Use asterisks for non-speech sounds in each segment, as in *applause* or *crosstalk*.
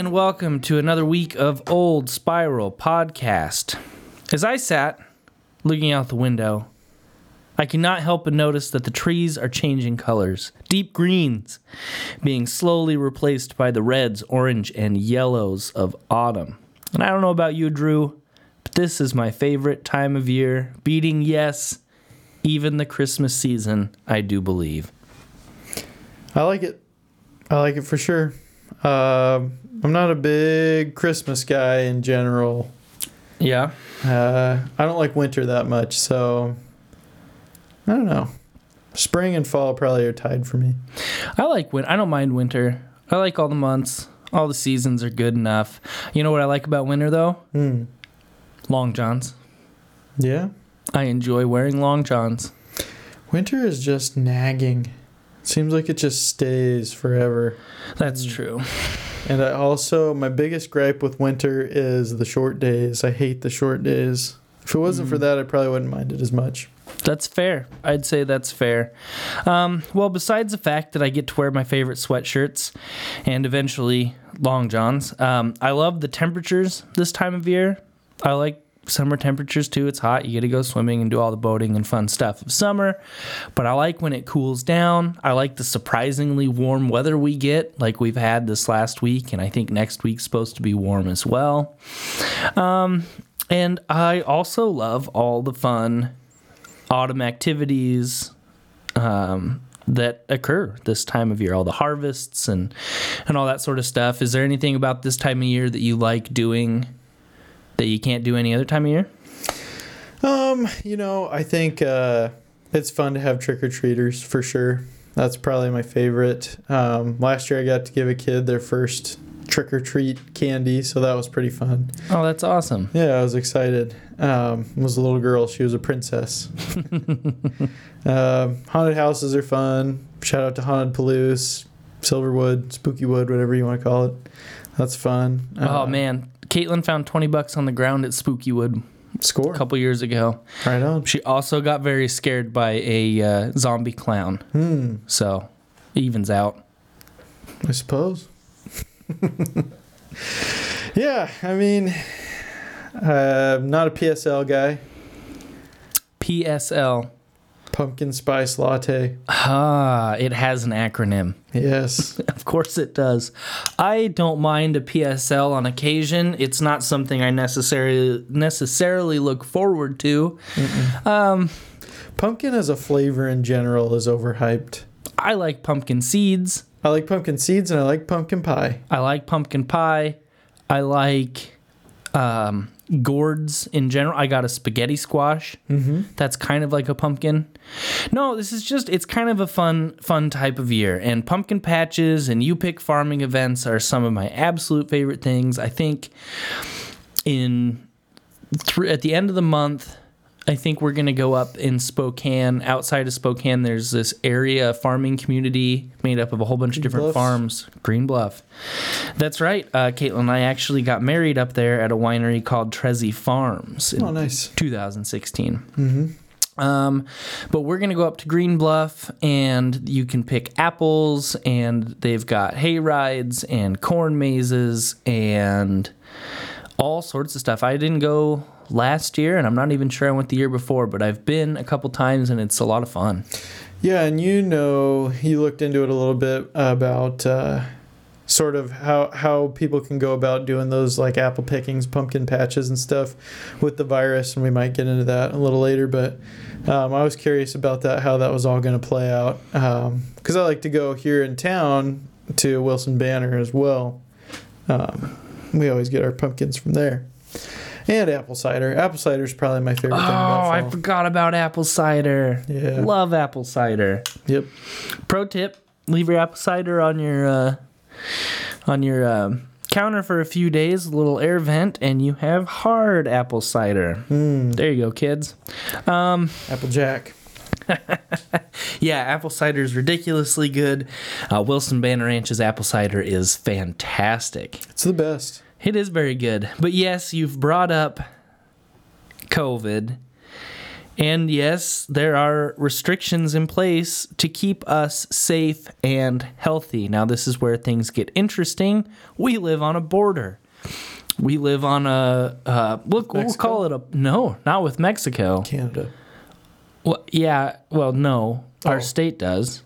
and welcome to another week of Old Spiral Podcast. As I sat looking out the window, I cannot help but notice that the trees are changing colors. Deep greens being slowly replaced by the reds, orange, and yellows of autumn. And I don't know about you, Drew, but this is my favorite time of year, beating, yes, even the Christmas season, I do believe. I like it. I like it for sure. Um I'm not a big Christmas guy in general. Yeah. Uh, I don't like winter that much, so I don't know. Spring and fall probably are tied for me. I like win. I don't mind winter. I like all the months. All the seasons are good enough. You know what I like about winter though? Hmm. Long johns. Yeah. I enjoy wearing long johns. Winter is just nagging. Seems like it just stays forever. That's true. And I also, my biggest gripe with winter is the short days. I hate the short days. If it wasn't for that, I probably wouldn't mind it as much. That's fair. I'd say that's fair. Um, well, besides the fact that I get to wear my favorite sweatshirts and eventually long johns, um, I love the temperatures this time of year. I like summer temperatures too. It's hot. You get to go swimming and do all the boating and fun stuff of summer. But I like when it cools down. I like the surprisingly warm weather we get, like we've had this last week, and I think next week's supposed to be warm as well. Um, and I also love all the fun autumn activities um, that occur this time of year, all the harvests and and all that sort of stuff. Is there anything about this time of year that you like doing that you can't do any other time of year? Um, you know, I think uh, it's fun to have trick or treaters for sure. That's probably my favorite. Um, last year I got to give a kid their first trick or treat candy, so that was pretty fun. Oh, that's awesome. Yeah, I was excited. Um, was a little girl. She was a princess. *laughs* um, haunted houses are fun. Shout out to Haunted Palouse, Silverwood, Spookywood, whatever you want to call it. That's fun. oh Uh, man, Caitlin found twenty bucks on the ground at Spookywood Score. a couple years ago. Right on. She also got very scared by a uh, zombie clown, Hmm. so evens out. I suppose. yeah, I mean, uh, not a PSL guy. PSL. Pumpkin spice latte. Ah, it has an acronym. Yes. *laughs* Of course it does. I don't mind a PSL on occasion. It's not something I necessarily necessarily look forward to. Um, pumpkin as a flavor in general is overhyped. I like pumpkin seeds. I like pumpkin seeds and I like pumpkin pie. I like pumpkin pie. I like um, gourds in general. I got a spaghetti squash. Mm-hmm. That's kind of like a pumpkin. No, this is just it's kind of a fun fun type of year. And pumpkin patches and you pick farming events are some of my absolute favorite things. I think in thr at the end of the month I think we're gonna go up in Spokane. Outside of Spokane, there's this area farming community made up of a whole bunch of different Bluffs. farms. Green Bluff. That's right. Uh, Caitlin and I actually got married up there at a winery called Trezzi Farms in Oh, nice. 2016. Mm-hmm. Um, but we're gonna go up to Green Bluff, and you can pick apples, and they've got hay rides and corn mazes and all sorts of stuff. I didn't go last year, and I'm not even sure I went the year before, but I've been a couple times, and it's a lot of fun. Yeah, and you know, you looked into it a little bit about uh, sort of how how people can go about doing those like apple pickings, pumpkin patches, and stuff with the virus, and we might get into that a little later. But um, I was curious about that, how that was all going to play out, because I like to go here in town to Wilson Banner as well. Um, we always get our pumpkins from there. And apple cider. Apple cider is probably my favorite Oh, I forgot about apple cider. Yeah. Love apple cider. Yep. Pro tip: leave your apple cider on your uh, on your um, counter for a few days, a little air vent, and you have hard apple cider. Mm, There you go, kids. Um, apple jack. *laughs* yeah, apple cider is ridiculously good. Uh, Wilson Banner Ranch's apple cider is fantastic. It's the best. It is very good. But yes, you've brought up COVID. And yes, there are restrictions in place to keep us safe and healthy. Now, this is where things get interesting. We live on a border. We live on a uh, look. We'll Mexico? call it a no, not with Mexico. Canada. Well, yeah. Well, no, our Oh. state does.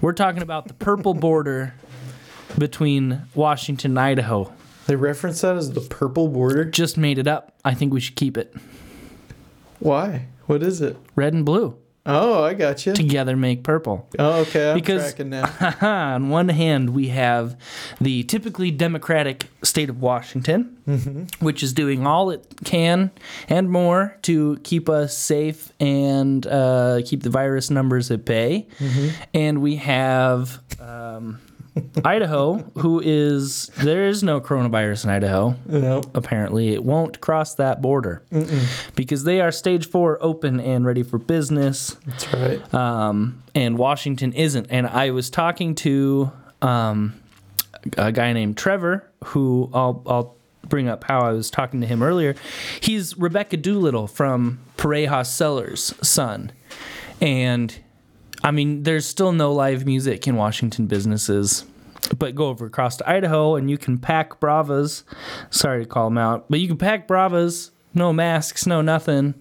We're talking about the purple *laughs* border between Washington and Idaho. They reference that as the purple border. Just made it up. I think we should keep it Why? What is it? red and blue Oh, I got you. together make purple. Oh, okay. I'm Because- tracking now. *laughs* on one hand, we have the typically democratic state of Washington, which is doing all it can and more to keep us safe and uh, keep the virus numbers at bay. And we have um, Idaho, who is there is no coronavirus in Idaho. No. Apparently, it won't cross that border because they are stage four open and ready for business That's right. um, and Washington isn't. And I was talking to um, a guy named Trevor, who I'll, I'll bring up how I was talking to him earlier. He's Rebecca Doolittle from Parejas Cellars' son. And I mean, there's still no live music in Washington businesses. But go over across to Idaho and you can pack Bravas. Sorry to call them out, but you can pack Bravas, no masks, no nothing,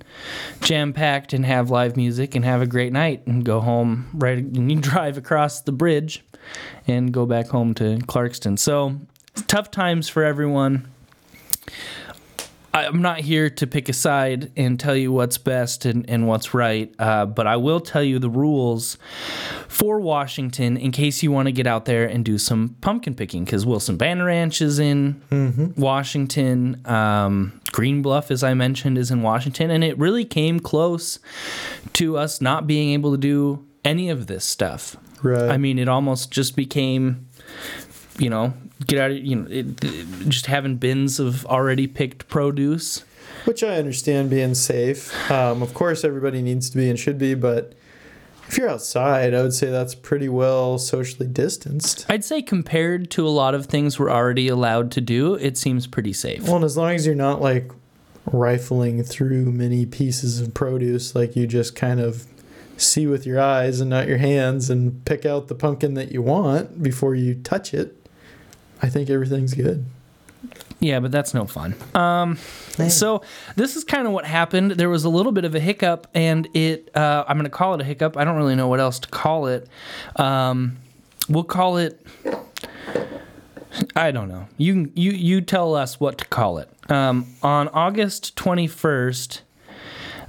jam packed, and have live music and have a great night and go home right. And you *laughs* drive across the bridge and go back home to Clarkston. So tough times for everyone. I'm not here to pick a side and tell you what's best and, and what's right, uh, but I will tell you the rules for Washington in case you want to get out there and do some pumpkin picking because Wilson Banner Ranch is in Washington. Um, Green Bluff, as I mentioned, is in Washington. And it really came close to us not being able to do any of this stuff. Right. I mean, it almost just became, you know, get out of, you know, it, it- just having bins of already picked produce. Which I understand being safe. Um, of course, everybody needs to be and should be, but if you're outside, I would say that's pretty well socially distanced. I'd say compared to a lot of things we're already allowed to do, it seems pretty safe. Well, and as long as you're not like rifling through many pieces of produce, like you just kind of see with your eyes and not your hands and pick out the pumpkin that you want before you touch it, I think everything's good. Yeah, but that's no fun. Um, so this is kind of what happened. There was a little bit of a hiccup, and it. Uh, I'm going to call it a hiccup. I don't really know what else to call it. Um, we'll call it. I don't know. You can- you you tell us what to call it. Um, on August 21st.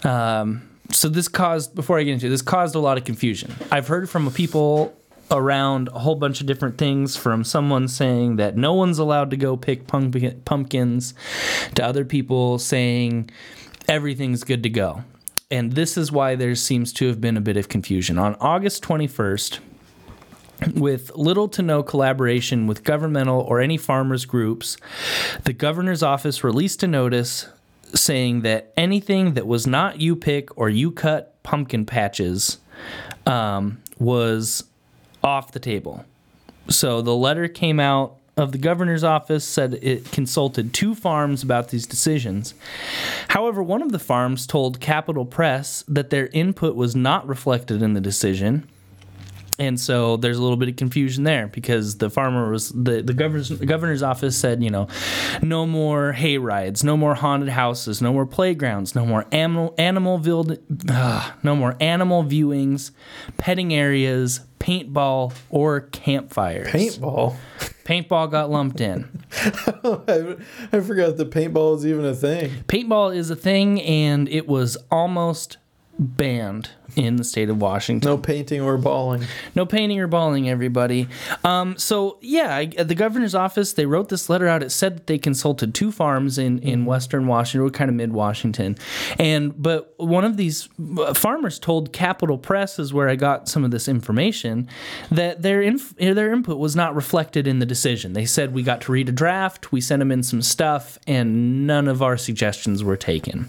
Um, so this caused before I get into it, this caused a lot of confusion. I've heard from people around a whole bunch of different things from someone saying that no one's allowed to go pick pumpkins to other people saying everything's good to go. And this is why there seems to have been a bit of confusion. On August 21st, with little to no collaboration with governmental or any farmers groups, the governor's office released a notice saying that anything that was not you pick or you cut pumpkin patches um, was off the table. So the letter came out of the governor's office said it consulted two farms about these decisions. However, one of the farms told Capital Press that their input was not reflected in the decision. And so there's a little bit of confusion there because the farmer was the the governor's the governor's office said you know no more hay rides, no more haunted houses, no more playgrounds, no more animal animal viewed, uh, no more animal viewings, petting areas, paintball or campfires. Paintball. Paintball got lumped in. *laughs* I, I forgot that paintball is even a thing. Paintball is a thing, and it was almost banned in the state of Washington. No painting or balling. No painting or balling, everybody. Um, so yeah, I, the governor's office, they wrote this letter out. It said that they consulted two farms in, in Western Washington, or kind of mid Washington, and but one of these uh, farmers told Capital Press, is where I got some of this information, that their inf- their input was not reflected in the decision. They said we got to read a draft, we sent them in some stuff, and none of our suggestions were taken.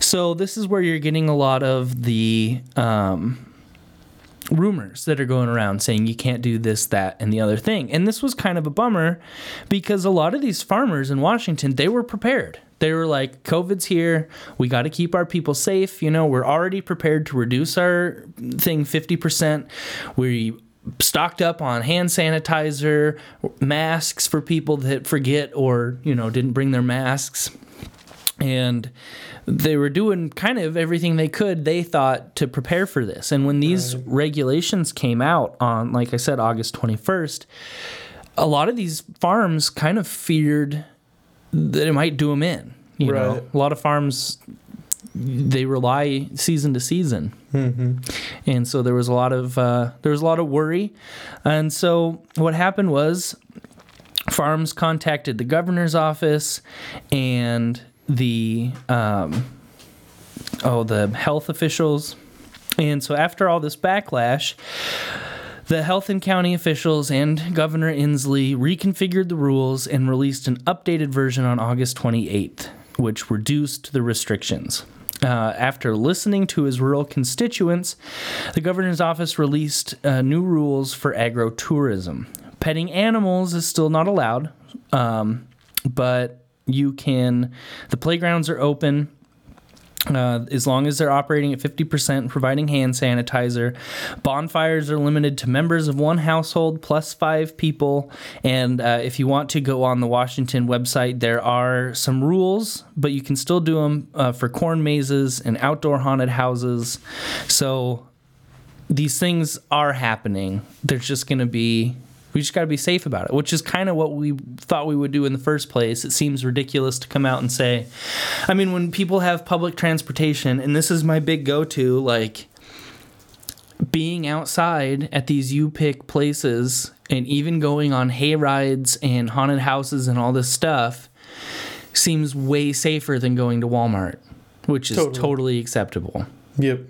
So this is where you're getting a lot of the um, rumors that are going around saying you can't do this, that, and the other thing. And this was kind of a bummer because a lot of these farmers in Washington, they were prepared. They were like, COVID's here. We got to keep our people safe. You know, we're already prepared to reduce our thing 50%. We stocked up on hand sanitizer, masks for people that forget or, you know, didn't bring their masks. And they were doing kind of everything they could, they thought, to prepare for this. And when these regulations came out on, like I said, August 21st, a lot of these farms kind of feared that it might do them in. You know, Right. a lot of farms they rely season to season, mm-hmm. and so there was a lot of uh, there was a lot of worry. And so what happened was farms contacted the governor's office and the um, oh the health officials, and so after all this backlash. The health and county officials and Governor Inslee reconfigured the rules and released an updated version on August 28th, which reduced the restrictions. Uh, after listening to his rural constituents, the governor's office released uh, new rules for agro-tourism. Petting animals is still not allowed, um, but you can. The playgrounds are open uh, as long as they're operating at 50% and providing hand sanitizer. Bonfires are limited to members of one household plus five people. And uh, if you want to go on the Washington website, there are some rules, but you can still do them uh, for corn mazes and outdoor haunted houses. So these things are happening. There's just going to be. We just got to be safe about it, which is kind of what we thought we would do in the first place. It seems ridiculous to come out and say, I mean, when people have public transportation, and this is my big go to, like being outside at these U pick places and even going on hay rides and haunted houses and all this stuff seems way safer than going to Walmart, which is Totally. totally, acceptable. Yep.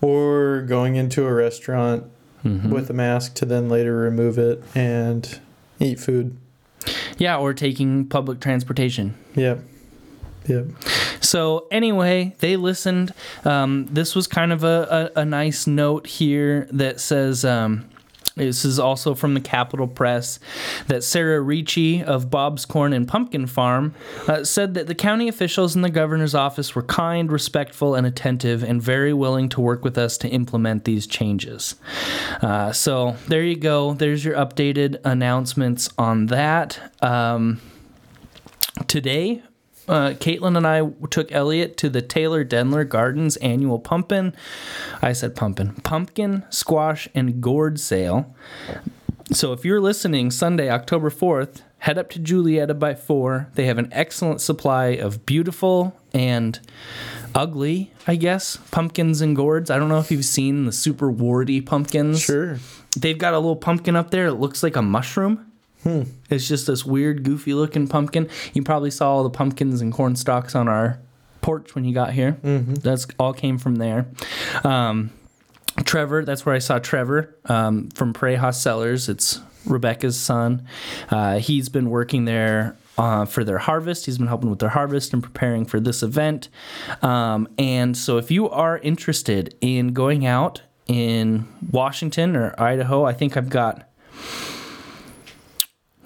Or going into a restaurant with a mask to then later remove it and eat food. Yeah, or taking public transportation. Yep. Yep. So anyway, they listened. Um, this was kind of a, a, a nice note here that says. Um, this is also from the Capital Press that Sarah Ricci of Bob's Corn and Pumpkin Farm uh, said that the county officials in the governor's office were kind, respectful, and attentive, and very willing to work with us to implement these changes. Uh, so there you go. There's your updated announcements on that. Um, today, uh, Caitlin and I took Elliot to the Taylor Denler Gardens annual pumpkin. I said pumpkin, pumpkin, squash, and gourd sale. So if you're listening Sunday, October 4th, head up to Juliaetta by 4. They have an excellent supply of beautiful and ugly, I guess, pumpkins and gourds. I don't know if you've seen the super warty pumpkins. Sure. They've got a little pumpkin up there. It looks like a mushroom. It's just this weird, goofy looking pumpkin. You probably saw all the pumpkins and corn stalks on our porch when you got here. Mm-hmm. That's all came from there. Um, Trevor, that's where I saw Trevor um, from Parejas Cellars. It's Rebecca's son. Uh, he's been working there uh, for their harvest. He's been helping with their harvest and preparing for this event. Um, and so, if you are interested in going out in Washington or Idaho, I think I've got.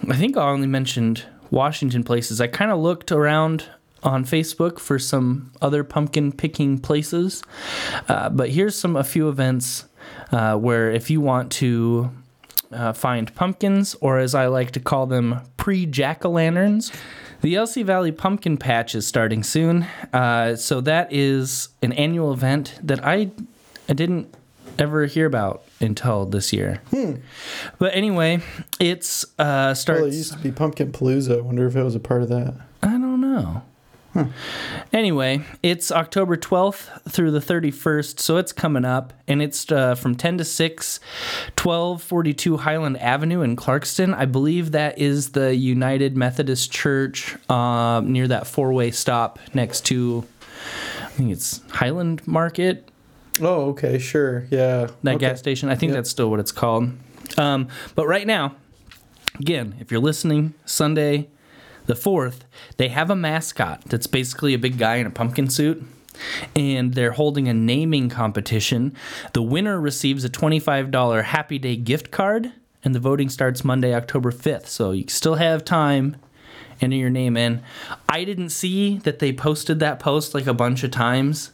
I think I only mentioned Washington places. I kind of looked around on Facebook for some other pumpkin picking places, uh, but here's some a few events uh, where if you want to uh, find pumpkins, or as I like to call them, pre jack o' lanterns. The LC Valley Pumpkin Patch is starting soon. Uh, so that is an annual event that I I didn't ever hear about until this year. But anyway, it's uh, starts. Well, it used to be Pumpkin Palooza. I wonder if it was a part of that. I don't know. Anyway, it's October 12th through the 31st, so it's coming up, and it's uh, from 10 to 6, 1242 Highland Avenue in Clarkston. I believe that is the United Methodist Church uh, near that four way stop next to, I think it's Highland Market, Oh, okay, sure, yeah. that okay. gas station. I think Yep. that's still what it's called. Um, but right now, again, if you're listening Sunday, the 4th, they have a mascot that's basically a big guy in a pumpkin suit. And they're holding a naming competition. The winner receives a $25 Happy Day gift card, and the voting starts Monday, October 5th. So you still have time enter your name in. I didn't see that they posted that post like a bunch of times,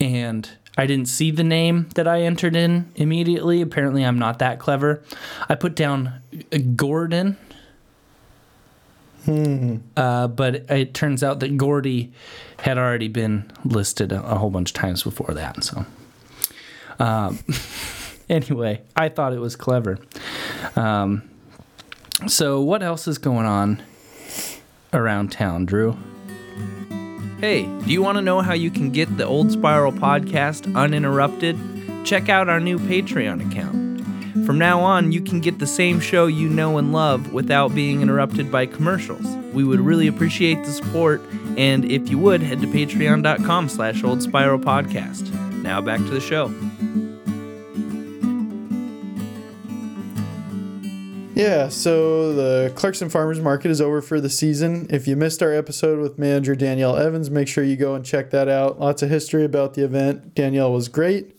and I didn't see the name that I entered in immediately. Apparently, I'm not that clever. I put down uh, Gordon. Uh, but it turns out that Gordy had already been listed a, a whole bunch of times before that. So, um, *laughs* anyway, I thought it was clever. Um, so, what else is going on around town, Drew? Hey, do you want to know how you can get the Old Spiral podcast uninterrupted? Check out our new Patreon account. From now on, you can get the same show you know and love without being interrupted by commercials. We would really appreciate the support, and if you would, head to patreon.com slash old spiral podcast. Now back to the show. Yeah, so the Clarkston Farmers Market is over for the season. If you missed our episode with manager Danielle Evans, make sure you go and check that out. Lots of history about the event. Danielle was great.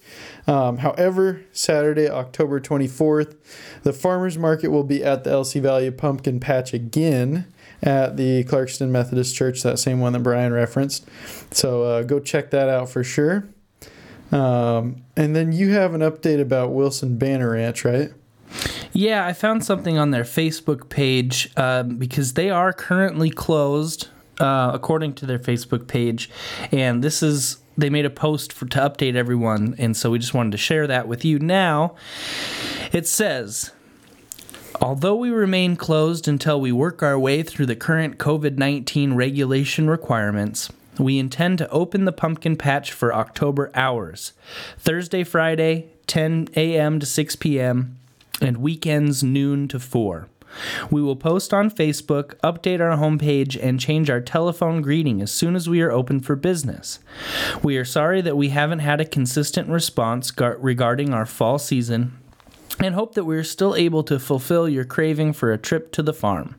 Um, however, Saturday, October 24th, the farmers market will be at the LC Valley Pumpkin Patch again at the Clarkston Methodist Church, that same one that Brian referenced. So uh, go check that out for sure. Um, and then you have an update about Wilson Banner Ranch, right? Yeah, I found something on their Facebook page um, because they are currently closed, uh, according to their Facebook page. And this is, they made a post for to update everyone. And so we just wanted to share that with you now. It says, Although we remain closed until we work our way through the current COVID 19 regulation requirements, we intend to open the pumpkin patch for October hours Thursday, Friday, 10 a.m. to 6 p.m., and weekends noon to 4. We will post on Facebook, update our homepage, and change our telephone greeting as soon as we are open for business. We are sorry that we haven't had a consistent response gar- regarding our fall season and hope that we are still able to fulfill your craving for a trip to the farm.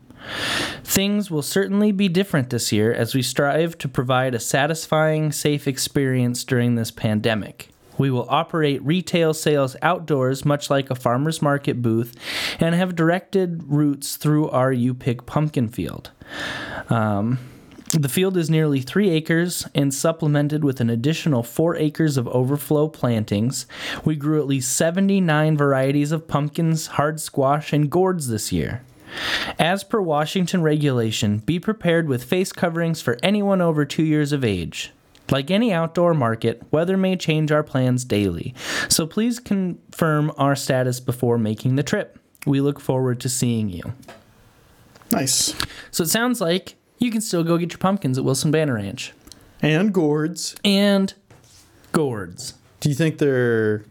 Things will certainly be different this year as we strive to provide a satisfying, safe experience during this pandemic. We will operate retail sales outdoors, much like a farmer's market booth, and have directed routes through our U Pick pumpkin field. Um, the field is nearly three acres and supplemented with an additional four acres of overflow plantings. We grew at least 79 varieties of pumpkins, hard squash, and gourds this year. As per Washington regulation, be prepared with face coverings for anyone over two years of age. Like any outdoor market, weather may change our plans daily, so please confirm our status before making the trip. We look forward to seeing you. Nice. So it sounds like you can still go get your pumpkins at Wilson Banner Ranch And gourds. and gourds. Do you think they're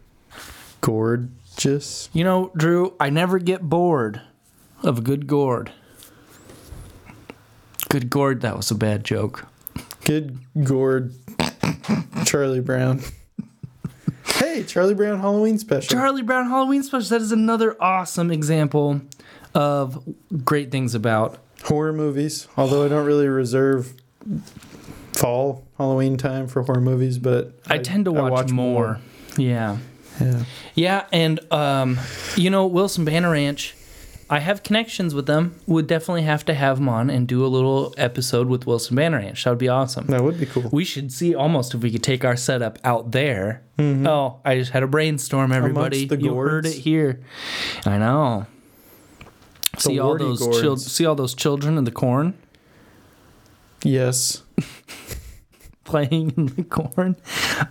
gorgeous? You know, Drew, I never get bored of a good gourd. Good gourd, that was a bad joke. Good gourd. Charlie Brown. Hey, Charlie Brown Halloween special. Charlie Brown Halloween special. That is another awesome example of great things about. horror movies. Although I don't really reserve fall Halloween time for horror movies, but I, tend to watch, more. Yeah. Yeah. Yeah, and um, you know, Wilson Banner Ranch, I have connections with them. Would definitely have to have them on and do a little episode with Wilson Banner Ranch. That would be awesome. That would be cool. We should see almost if we could take our setup out there. Oh, I just had a brainstorm, everybody. Mm-hmm. the you heard it here. I know. see all those chil- see all those children in the corn Yes. *laughs* playing in the corn.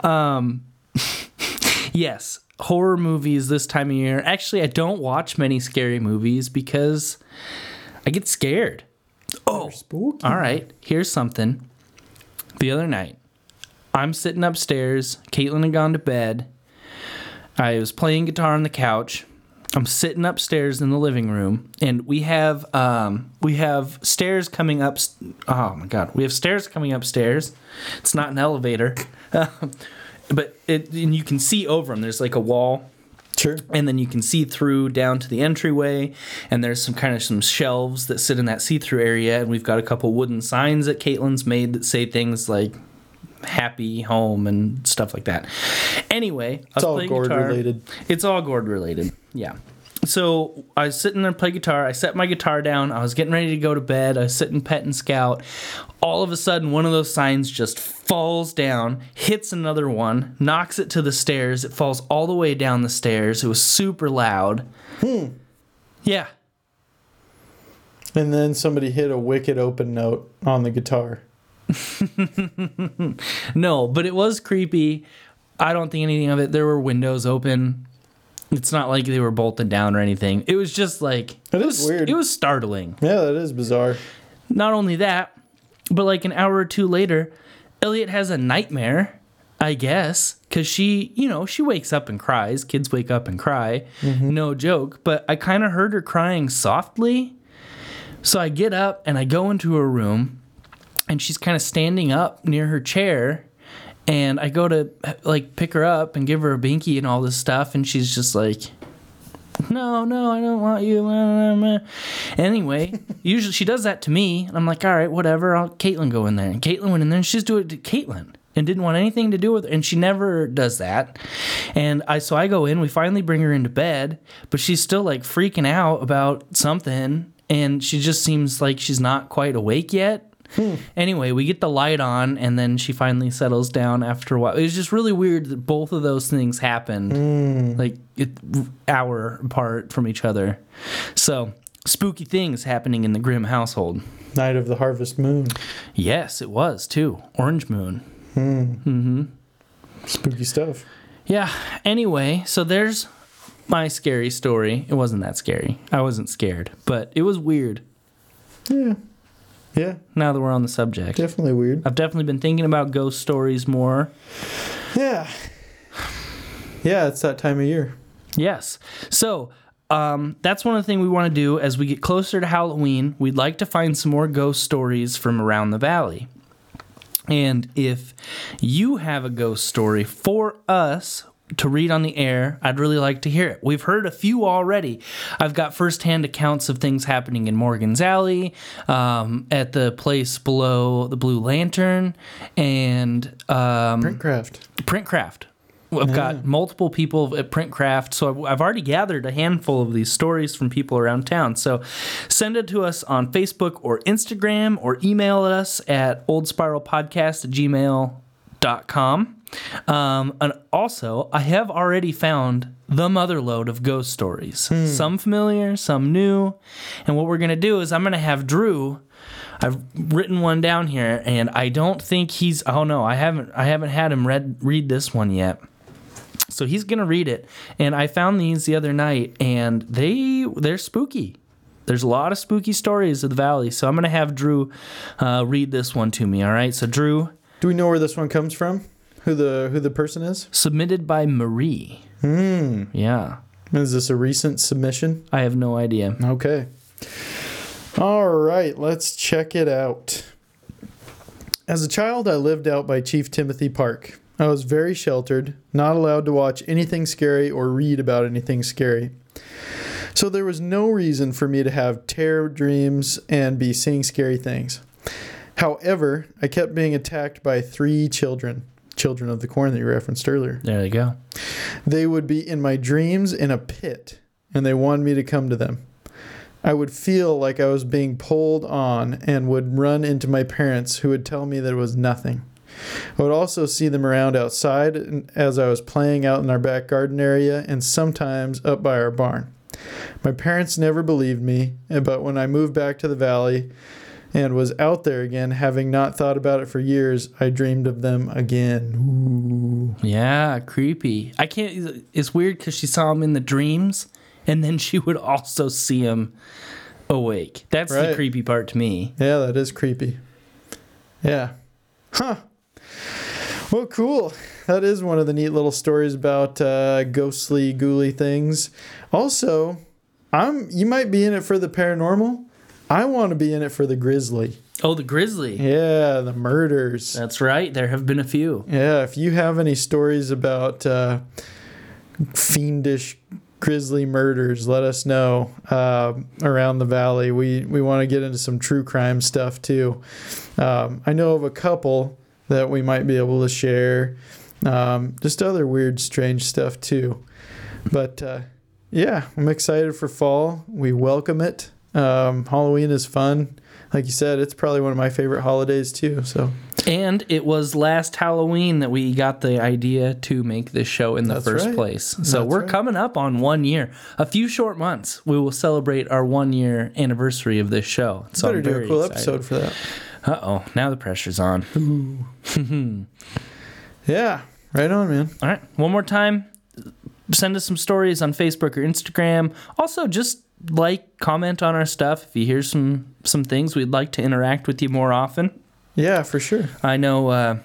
Um, *laughs* yes, horror movies this time of year. Actually, I don't watch many scary movies because I get scared. Oh, Spooky. all right. Here's something. The other night, I'm sitting upstairs. Caitlin had gone to bed. I was playing guitar on the couch. I'm sitting upstairs in the living room, and we have um, we have stairs coming up. Oh my god, we have stairs coming upstairs. It's not an elevator, *laughs* but it and you can see over them. There's like a wall Sure. and then you can see through down to the entryway and there's some kind of some shelves that sit in that see-through area and we've got a couple wooden signs that caitlin's made that say things like happy home and stuff like that anyway It's all gourd guitar. related. it's all gourd related yeah so I was sitting there play guitar. I set my guitar down. I was getting ready to go to bed. I was sitting pet and scout. All of a sudden, one of those signs just falls down, hits another one, knocks it to the stairs. It falls all the way down the stairs. It was super loud. Hmm. Yeah. And then somebody hit a wicked open note on the guitar. *laughs* No, but it was creepy. I don't think anything of it. There were windows open. It's not like they were bolted down or anything. It was just like It was weird. It was startling. Yeah, that is bizarre. Not only that, but like an hour or two later, Elliot has a nightmare, I guess, because she, you know, she wakes up and cries. Kids wake up and cry. Mm-hmm. No joke. But I kind of heard her crying softly. So I get up and I go into her room, and she's kind of standing up near her chair. And I go to like pick her up and give her a binky and all this stuff, and she's just like, no, no, I don't want you. Anyway, *laughs* usually she does that to me, and I'm like, all right, whatever. I'll Caitlin go in there, and Caitlin went in there, and she's doing it to Caitlin, and didn't want anything to do with, her and she never does that. And I, so I go in. We finally bring her into bed, but she's still like freaking out about something, and she just seems like she's not quite awake yet. Anyway, we get the light on, and then she finally settles down after a while. It was just really weird that both of those things happened, like it, hour apart from each other. So spooky things happening in the Grimm household. Night of the Harvest Moon. Yes, it was too. Orange moon. Mm hmm. Spooky stuff. Yeah. Anyway, so there's my scary story. It wasn't that scary. I wasn't scared, but it was weird. Yeah. Yeah, Now that we're on the subject, definitely weird. I've definitely been thinking about ghost stories more. Yeah. Yeah, it's that time of year. Yes. So um, that's one of the things we want to do as we get closer to Halloween. We'd like to find some more ghost stories from around the valley. And if you have a ghost story for us to read on the air, I'd really like to hear it. We've heard a few already. I've got firsthand accounts of things happening in Morgan's Alley, um, at the place below the Blue Lantern, and um, Printcraft. Printcraft. I've got multiple people at Printcraft, so I've, I've already gathered a handful of these stories from people around town. So send it to us on Facebook or Instagram or email us at oldspiralpodcast at gmail.com. Um, and also, I have already found the mother load of ghost stories. Some familiar, some new. And what we're going to do is I'm going to have Drew I've written one down here, and I don't think he's. Oh no, I haven't. I haven't had him read read this one yet. So he's gonna read it, and I found these the other night, and they they're spooky. There's a lot of spooky stories of the valley, so I'm gonna have Drew uh, read this one to me. All right, so Drew, Do we know where this one comes from? Who the who the person is? submitted by Marie. Hmm. Yeah, Is this a recent submission? I have no idea. Okay. All right, let's check it out. As a child, I lived out by Chief Timothy Park. I was very sheltered, not allowed to watch anything scary or read about anything scary. So there was no reason for me to have terror dreams and be seeing scary things. However, I kept being attacked by three children, children of the corn that you referenced earlier. There you go. They would be in my dreams in a pit, and they wanted me to come to them. I would feel like I was being pulled on and would run into my parents, who would tell me that it was nothing. I would also see them around outside as I was playing out in our back garden area and sometimes up by our barn. My parents never believed me, but when I moved back to the valley and was out there again, having not thought about it for years, I dreamed of them again. Ooh. Yeah, creepy. I can't. It's weird because she saw him in the dreams, and then she would also see him awake. That's the creepy part to me. Yeah, that is creepy. Yeah. Huh. Well, cool. That is one of the neat little stories about uh, ghostly, ghouly things. Also, I'm you might be in it for the paranormal. I want to be in it for the Grizzly. Oh, the grizzly. Yeah, the murders. That's right. There have been a few. Yeah, if you have any stories about uh, fiendish, Grisly murders, let us know um around the valley. We we want to get into some true crime stuff too. Um, I know of a couple that we might be able to share. Um, just other weird, strange stuff too. But uh, yeah, I'm excited for fall. We welcome it. Um, Halloween is fun. Like you said, it's probably one of my favorite holidays too. So And it was last Halloween that we got the idea to make this show in the That's first right. place. So That's we're right. coming up on one year. A few short months, we will celebrate our one year anniversary of this show. So better do a cool excited. episode for that. Uh oh, now the pressure's on. *laughs* Yeah, right on, man. All right, one more time. Send us some stories on Facebook or Instagram. Also, just like, comment on our stuff. If you hear some some things, we'd like to interact with you more often. Yeah, for sure. I know uh,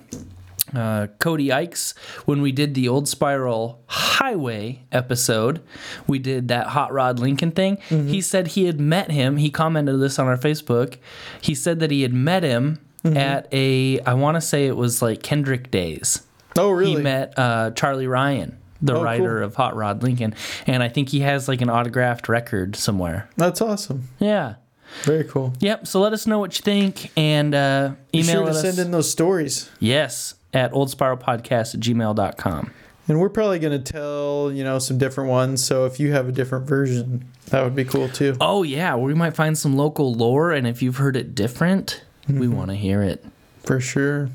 uh, Cody Ikes, when we did the Old Spiral Highway episode, we did that Hot Rod Lincoln thing. He said he had met him. He commented this on our Facebook. He said that he had met him at a, I want to say it was like Kendrick Days. Oh, really? He met uh, Charlie Ryan, the Oh, writer cool. of Hot Rod Lincoln. And I think he has like an autographed record somewhere. That's awesome. Yeah. Very cool. Yep. So let us know what you think and uh, Be sure to us. send in those stories. Yes, at oldspiralpodcast at gmail.com. And we're probably going to tell, you know, some different ones. So if you have a different version, that would be cool too. Oh, yeah, we might find some local lore, and if you've heard it different, we want to hear it. For sure.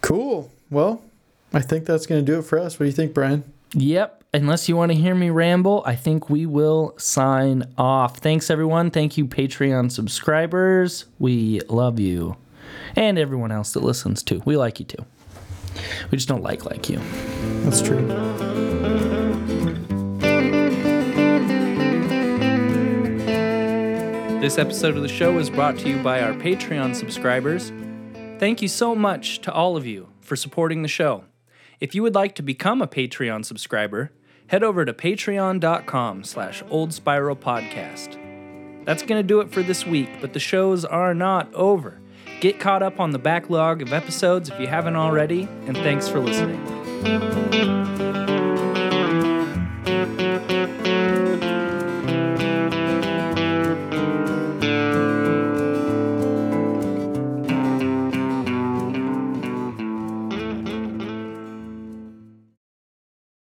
Cool. Well, I think that's going to do it for us. What do you think, Brian? Yep. Unless you want to hear me ramble, I think we will sign off. Thanks, everyone. Thank you, Patreon subscribers. We love you. And everyone else that listens too. We like you too. We just don't like like you. That's true. This episode of the show is brought to you by our Patreon subscribers. Thank you so much to all of you for supporting the show. If you would like to become a Patreon subscriber, head over to patreon.com slash old spiral podcast. That's going to do it for this week, but the shows are not over. Get caught up on the backlog of episodes if you haven't already, and thanks for listening.